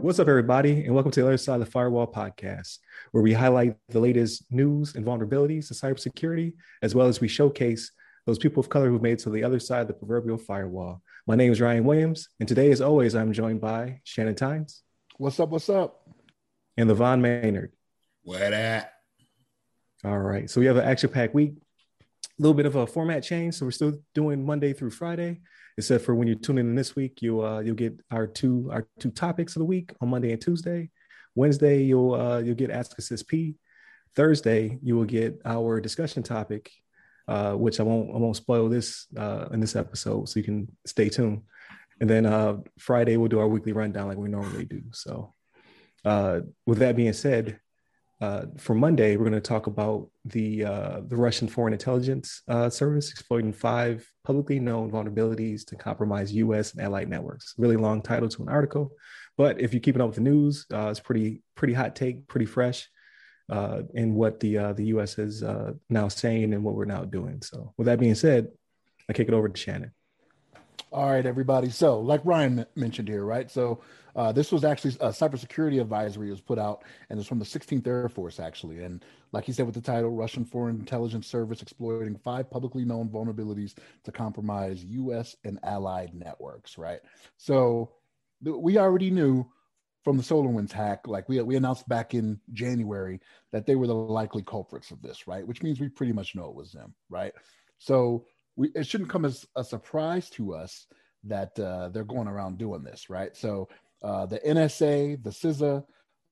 What's up, everybody, and welcome to the other side of the firewall podcast, where we highlight the latest news and vulnerabilities in cybersecurity, as well as we showcase those people of color who've made it to the other side of the proverbial firewall. My name is Ryan Williams, and today, as always, I'm joined by Shannon Tynes. What's up? What's up? And LeVon Maynard. Where that? All right. So we have an action-packed week. Little bit of a format change, so we're still doing Monday through Friday, except for when you tune in this week, you uh, you'll get our two our two topics of the week on Monday and Tuesday. Wednesday, you'll uh, you'll get Ask Us SP. Thursday, you will get our discussion topic, uh, which I won't I won't spoil this uh, in this episode, so you can stay tuned. And then uh, Friday, we'll do our weekly rundown like we normally do. So, uh, with that being said, uh, for Monday, we're going to talk about the uh, the Russian Foreign Intelligence uh, Service exploiting five publicly known vulnerabilities to compromise U.S. and allied networks. Really long title to an article, but if you're keeping up with the news, uh, it's pretty pretty hot take, pretty fresh uh, in what the uh, the U.S. is now saying and what we're now doing. So, with that being said, I kick it over to Shannon. All right, everybody. So, like Ryan mentioned here, right? So, uh, this was actually a cybersecurity advisory was put out, and it's from the 16th Air Force, actually. And like he said with the title, Russian Foreign Intelligence Service exploiting five publicly known vulnerabilities to compromise U.S. and allied networks, right? So, th- we already knew from the SolarWinds hack, like we we announced back in January that they were the likely culprits of this, right? Which means we pretty much know it was them, right? So we it shouldn't come as a surprise to us that uh, they're going around doing this, right? So uh, the NSA, the CISA,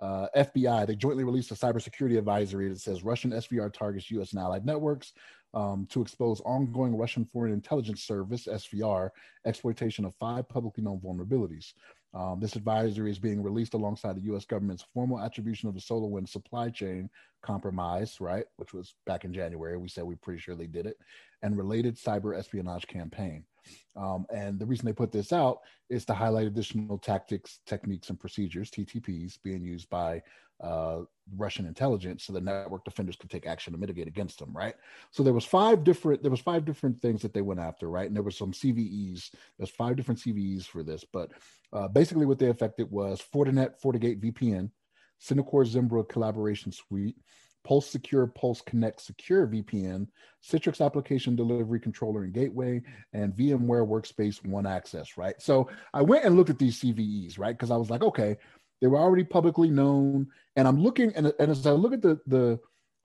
uh, FBI, they jointly released a cybersecurity advisory that says Russian SVR targets U.S. and allied networks um, to expose ongoing Russian Foreign Intelligence Service (SVR) exploitation of five publicly known vulnerabilities. Um, this advisory is being released alongside the U.S. government's formal attribution of the SolarWinds supply chain compromise, right, which was back in January. We said we're pretty sure they did it, and related cyber espionage campaign. Um, and the reason they put this out is to highlight additional tactics, techniques, and procedures (TTPs) being used by uh, Russian intelligence, so the network defenders could take action to mitigate against them. Right. So there was five different there was five different things that they went after. Right, and there was some CVEs. There's five different CVEs for this, but uh, basically what they affected was Fortinet, FortiGate VPN, Synacor Zimbra collaboration suite, Pulse Secure, Pulse Connect Secure VPN, Citrix Application Delivery Controller and Gateway, and VMware Workspace One Access, right? So I went and looked at these CVEs, right? Because I was like, okay, they were already publicly known. And I'm looking, and, and as I look at the, the,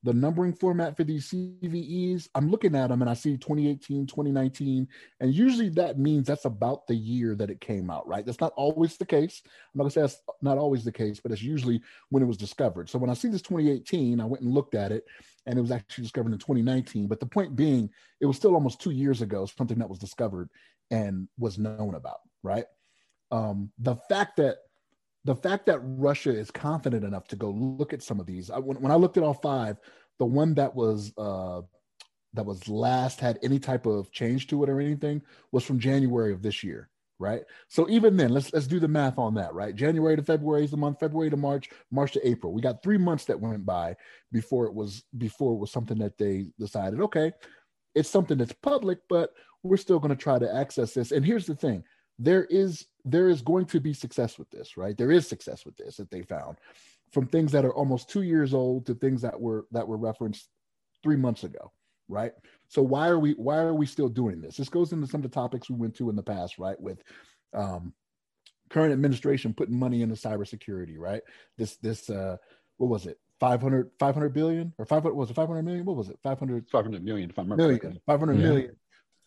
the numbering format for these CVEs, I'm looking at them and I see 2018, 2019, and usually that means that's about the year that it came out, right? That's not always the case. I'm not gonna say that's not always the case, but it's usually when it was discovered. So when I see this 2018, I went and looked at it and it was actually discovered in 2019. But the point being, it was still almost two years ago, something that was discovered and was known about, right? Um, the fact that the fact that Russia is confident enough to go look at some of these, I, when, when I looked at all five, the one that was uh, that was last had any type of change to it or anything was from January of this year, right? So even then, let's let's do the math on that, right? January to February is the month, February to March, March to April. We got three months that went by before it was before it was something that they decided, okay, it's something that's public, but we're still going to try to access this. And here's the thing: there is there is going to be success with this, right? There is success with this that they found from things that are almost two years old to things that were that were referenced three months ago, right? So why are we why are we still doing this? This goes into some of the topics we went to in the past, right? With um, current administration putting money into cybersecurity, right? This this uh, what was it? 500, 500 billion or 500 was it 500 million? What was it? 500 500 million if I remember million, correctly. 500 Yeah. million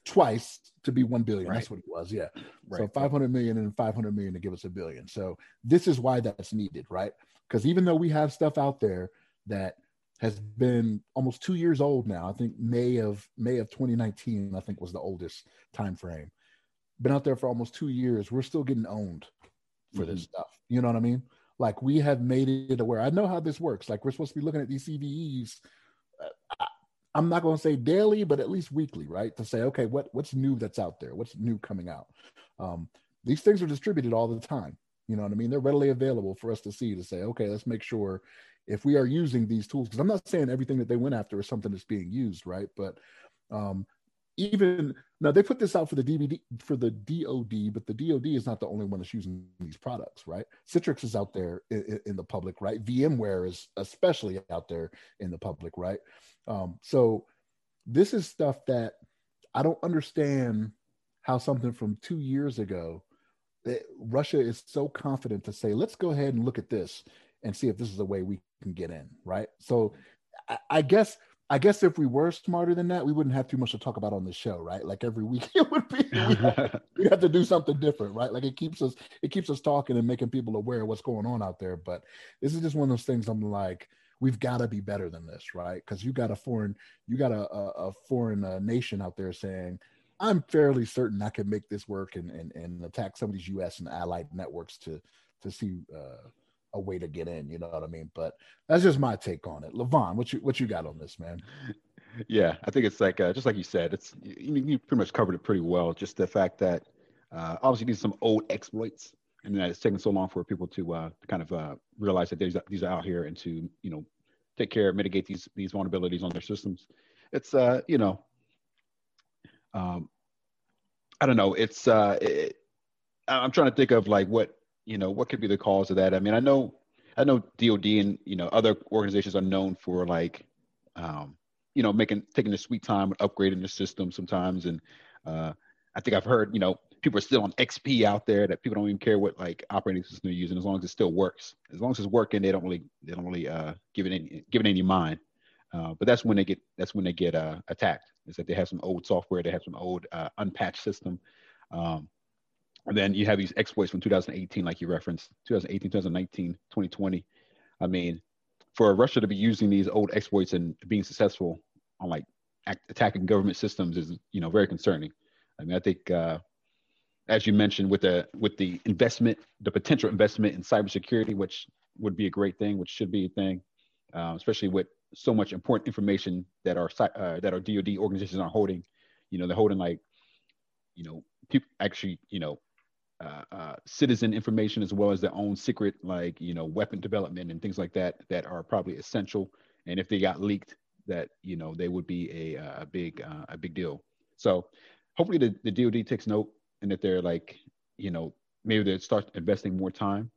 twice to be 1 billion. Right. That's what it was. Yeah. So Right. 500 million and 500 million to give us a billion. So this is why that's needed, right? Because even though we have stuff out there that has been almost two years old now, I think May of May of 2019, I think was the oldest time frame. Been out there for almost two years. We're still getting owned for this mm-hmm. stuff. You know what I mean? Like we have made it aware. I know how this works. Like we're supposed to be looking at these CVEs. Uh, I'm not going to say daily, but at least weekly, right? To say, okay, what what's new that's out there? What's new coming out? Um, these things are distributed all the time. You know what I mean? They're readily available for us to see to say, okay, let's make sure if we are using these tools, because I'm not saying everything that they went after is something that's being used, right? But um, even now they put this out for the DVD for the DoD, but the DoD is not the only one that's using these products, right? Citrix is out there in, in the public, right? VMware is especially out there in the public, right? Um, so this is stuff that I don't understand how something from two years ago that Russia is so confident to say, let's go ahead and look at this and see if this is a way we can get in, right? So I, I guess I guess if we were smarter than that, we wouldn't have too much to talk about on the show, right? Like every week it would be we have, have to do something different, right? Like it keeps us it keeps us talking and making people aware of what's going on out there. But this is just one of those things I'm like, we've got to be better than this, right? Because you got a foreign you got a, a, a foreign uh, nation out there saying, I'm fairly certain I can make this work and and, and attack some of these U.S. and allied networks to to see uh, a way to get in. You know what I mean? But that's just my take on it. LeVon, what you what you got on this, man? Yeah, I think it's like uh, just like you said, it's you, you, pretty much covered it pretty well. Just the fact that uh, obviously these some old exploits, and that it's taken so long for people to, uh, kind of uh, realize that these these are out here and to you know take care, mitigate these these vulnerabilities on their systems. It's uh you know, um, I don't know. It's uh, it, I'm trying to think of like what you know, what could be the cause of that? I mean, I know, I know DoD and you know other organizations are known for like, um, you know, making taking the sweet time and upgrading the system sometimes. And uh, I think I've heard, you know, people are still on XP out there that people don't even care what like operating system they're using as long as it still works. As long as it's working, they don't really they don't really uh, give it any give it any mind. Uh, but that's when they get that's when they get uh, attacked. Is that they have some old software, they have some old uh, unpatched system. Um, and then you have these exploits from 2018, like you referenced, 2018, 2019, 2020. I mean, for Russia to be using these old exploits and being successful on like act, attacking government systems is, you know, very concerning. I mean, I think, uh, as you mentioned, with the with the investment, the potential investment in cybersecurity, which would be a great thing, which should be a thing, uh, especially with so much important information that our uh, that our DoD organizations are holding. You know, they're holding like, you know, people actually, you know, uh, uh, citizen information as well as their own secret, like you know, weapon development and things like that, that are probably essential. And if they got leaked, that you know, they would be a a big uh, a big deal. So hopefully the, the DoD takes note and that they're like, you know, maybe they start investing more time,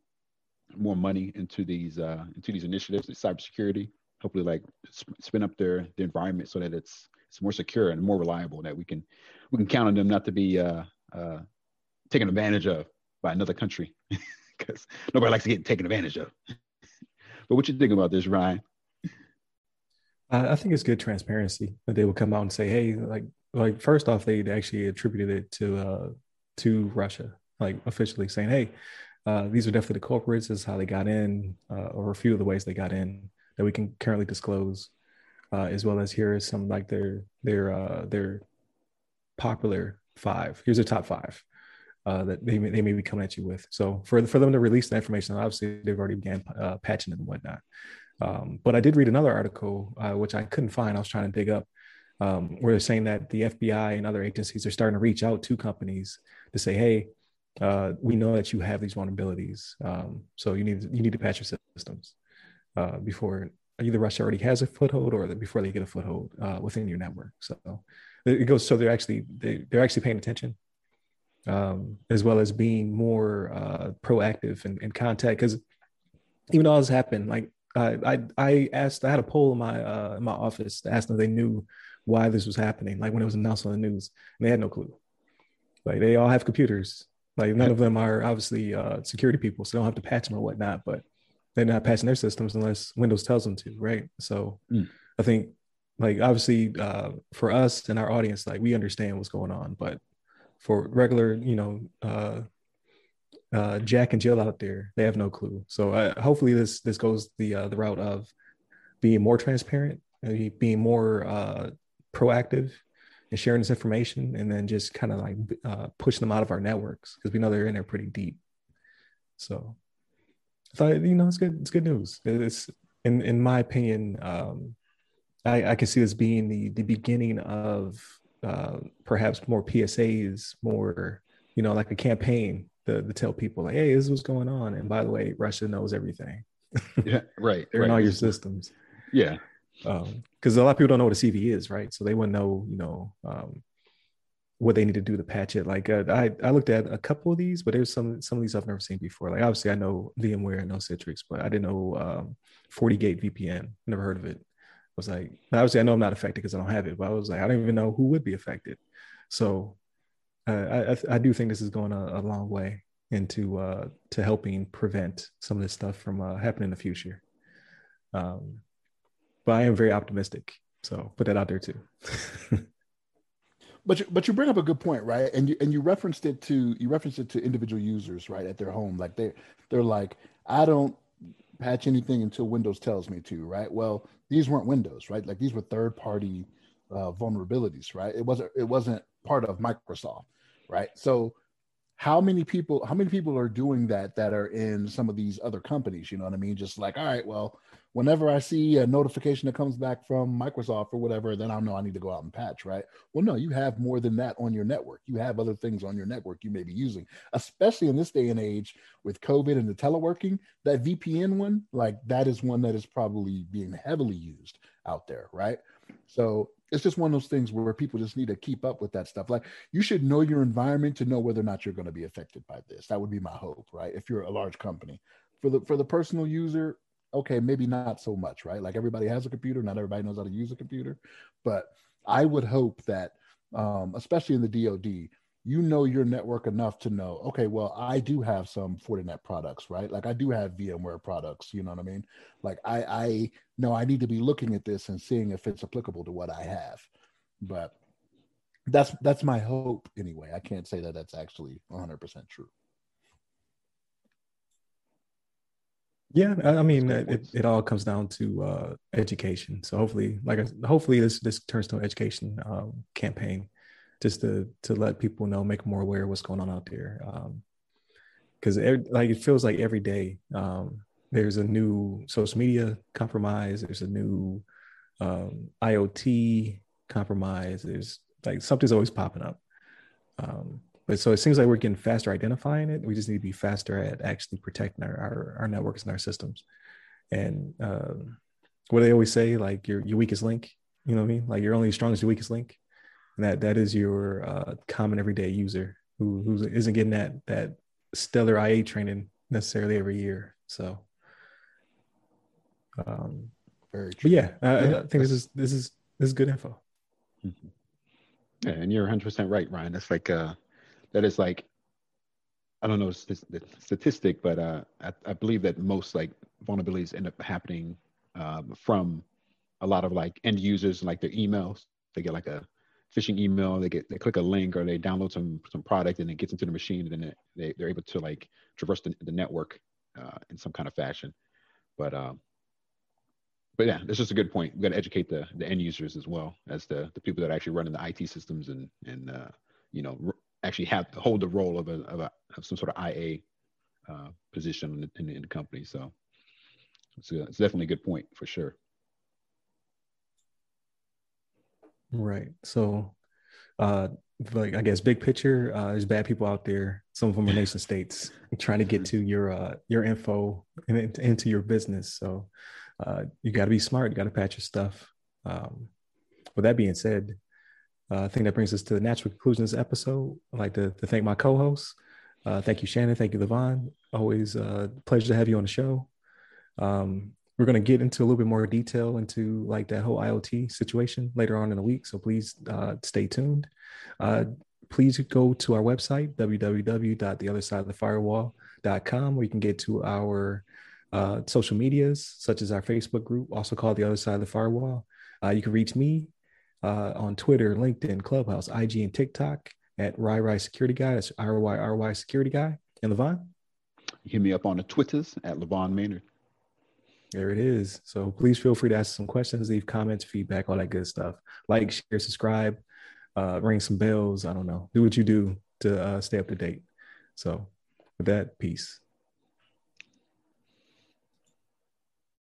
more money into these uh, into these initiatives, the cybersecurity. Hopefully, like spin up their their environment so that it's it's more secure and more reliable. That we can we can count on them not to be uh, uh, taken advantage of by another country because nobody likes to get taken advantage of. but what you think about this, Ryan? I think it's good transparency that they will come out and say, "Hey, like, like first off, they actually attributed it to uh, to Russia, like officially saying, "Hey, uh, these are definitely the culprits. This is how they got in, uh, or a few of the ways they got in that we can currently disclose, uh, as well as here is some like their their uh, their popular five. Here's the top five uh, that they may, they may be coming at you with. So for for them to release that information, obviously they've already began uh, patching it and whatnot. Um, but I did read another article uh, which I couldn't find. I was trying to dig up um, where they're saying that the FBI and other agencies are starting to reach out to companies to say, "Hey, uh, we know that you have these vulnerabilities, um, so you need you need to patch your systems uh, before either Russia already has a foothold or before they get a foothold uh, within your network." So it goes. So they're actually they, they're actually paying attention um, as well as being more uh, proactive in, in contact. Because even though this happened, like I, I, I asked, I had a poll in my uh, in my office to ask them if they knew why this was happening. Like when it was announced on the news, and they had no clue. Like they all have computers. Like none of them are obviously uh, security people, so they don't have to patch them or whatnot. But they're not patching their systems unless Windows tells them to, right? So mm. I think, like obviously, uh, for us and our audience, like we understand what's going on, but for regular, you know, uh, uh, Jack and Jill out there, they have no clue. So uh, hopefully this this goes the uh, the route of being more transparent, being more uh, proactive, and sharing this information, and then just kind of like uh, pushing them out of our networks because we know they're in there pretty deep. So I thought you know it's good. It's good news. It's in in my opinion. Um, I, I can see this being the the beginning of uh, perhaps more PSAs, more, you know, like a campaign to, to tell people like, hey, this is what's going on. And by the way, Russia knows everything. yeah, right. They're right. in all your systems. Yeah. Because um, a lot of people don't know what a CV is, right? So they wouldn't know, you know, um, what they need to do to patch it. Like uh, I, I looked at a couple of these, but there's some some of these I've never seen before. Like obviously I know VMware, I know Citrix, but I didn't know um, FortiGate VPN. Never heard of it. Was like, obviously I know I'm not affected because I don't have it, but I was like, I don't even know who would be affected. So uh, I, I, I do think this is going a, a long way into uh, to helping prevent some of this stuff from uh, happening in the future. Um, but I am very optimistic. So put that out there too. but you, but you bring up a good point, right? And you and you referenced it to you referenced it to individual users, right, at their home. Like they they're like, I don't patch anything until Windows tells me to, right? Well, these weren't Windows, right? Like these were third party uh, vulnerabilities, right? It wasn't it wasn't part of Microsoft, right? So how many people how many people are doing that that are in some of these other companies? You know what I mean? Just like, all right, well, whenever I see a notification that comes back from Microsoft or whatever, then I'll know I need to go out and patch, right? Well, no, you have more than that on your network. You have other things on your network you may be using, especially in this day and age with COVID and the teleworking. That VPN one, like that is one that is probably being heavily used out there, right? So it's just one of those things where people just need to keep up with that stuff. Like you should know your environment to know whether or not you're going to be affected by this. That would be my hope, right? If you're a large company. For the for the personal user, okay, maybe not so much, right? Like everybody has a computer, not everybody knows how to use a computer, but I would hope that, um, especially in the DoD, you know your network enough to know, okay, well, I do have some Fortinet products, right? Like I do have VMware products, you know what I mean? Like I, I know I need to be looking at this and seeing if it's applicable to what I have, but that's that's my hope anyway. I can't say that that's actually 100% true. Yeah, I mean, it, it all comes down to uh, education. So hopefully, like, hopefully this this turns to an education um, campaign, just to to let people know, make more aware of what's going on out there. Because um, like it feels like every day um, there's a new social media compromise. There's a new um, IoT compromise. There's like something's always popping up. Um, but so it seems like we're getting faster identifying it. We just need to be faster at actually protecting our our, our networks and our systems. And um, what they always say, like your your weakest link, you know what I mean? Like you're only as strong as your weakest link. And that that is your uh, common everyday user who who isn't getting that that stellar IA training necessarily every year. So um very true. But yeah, I, yeah. I think this is this is this is good info. Mm-hmm. Yeah, and you're 100 percent right, Ryan. That's like uh that is like I don't know the statistic, but uh, I, I, believe that most like vulnerabilities end up happening um, from a lot of like end users, like their emails. They get like a phishing email, they get they click a link or they download some some product and it gets into the machine, and then it, they they're able to like traverse the, the network uh, in some kind of fashion. But um, but yeah, that's just a good point. We got to educate the the end users as well as the the people that are actually running the IT systems and and uh, you know actually have hold the role of a of, a, of some sort of IA uh, position in the, in, the, in the, company. So it's, a, it's definitely a good point for sure. Right. So, uh, like I guess big picture, uh, there's bad people out there. Some of them are nation states trying to get to your uh, your info and into your business. So, uh, you got to be smart. You got to patch your stuff. Um, with that being said, uh, I think that brings us to the natural conclusion of this episode. I'd like to, to thank my co-hosts. Uh, thank you, Shannon. Thank you, LeVon. Always a uh, pleasure to have you on the show. Um, we're going to get into a little bit more detail into like that whole IoT situation later on in the week. So please uh, stay tuned. Uh, please go to our website, www.theothersideofthefirewall.com, where you can get to our uh, social medias, such as our Facebook group, also called The Other Side of the Firewall. You can reach me uh, on Twitter, LinkedIn, Clubhouse, IG, and TikTok at RyRy Security Guy. That's R Y R Y Security Guy. And LeVon? Hit me up on the Twitters at LeVon Maynard. There it is. So please feel free to ask some questions, leave comments, feedback, all that good stuff. Like, share, subscribe, uh, ring some bells. I don't know. Do what you do to uh, stay up to date. So with that, peace.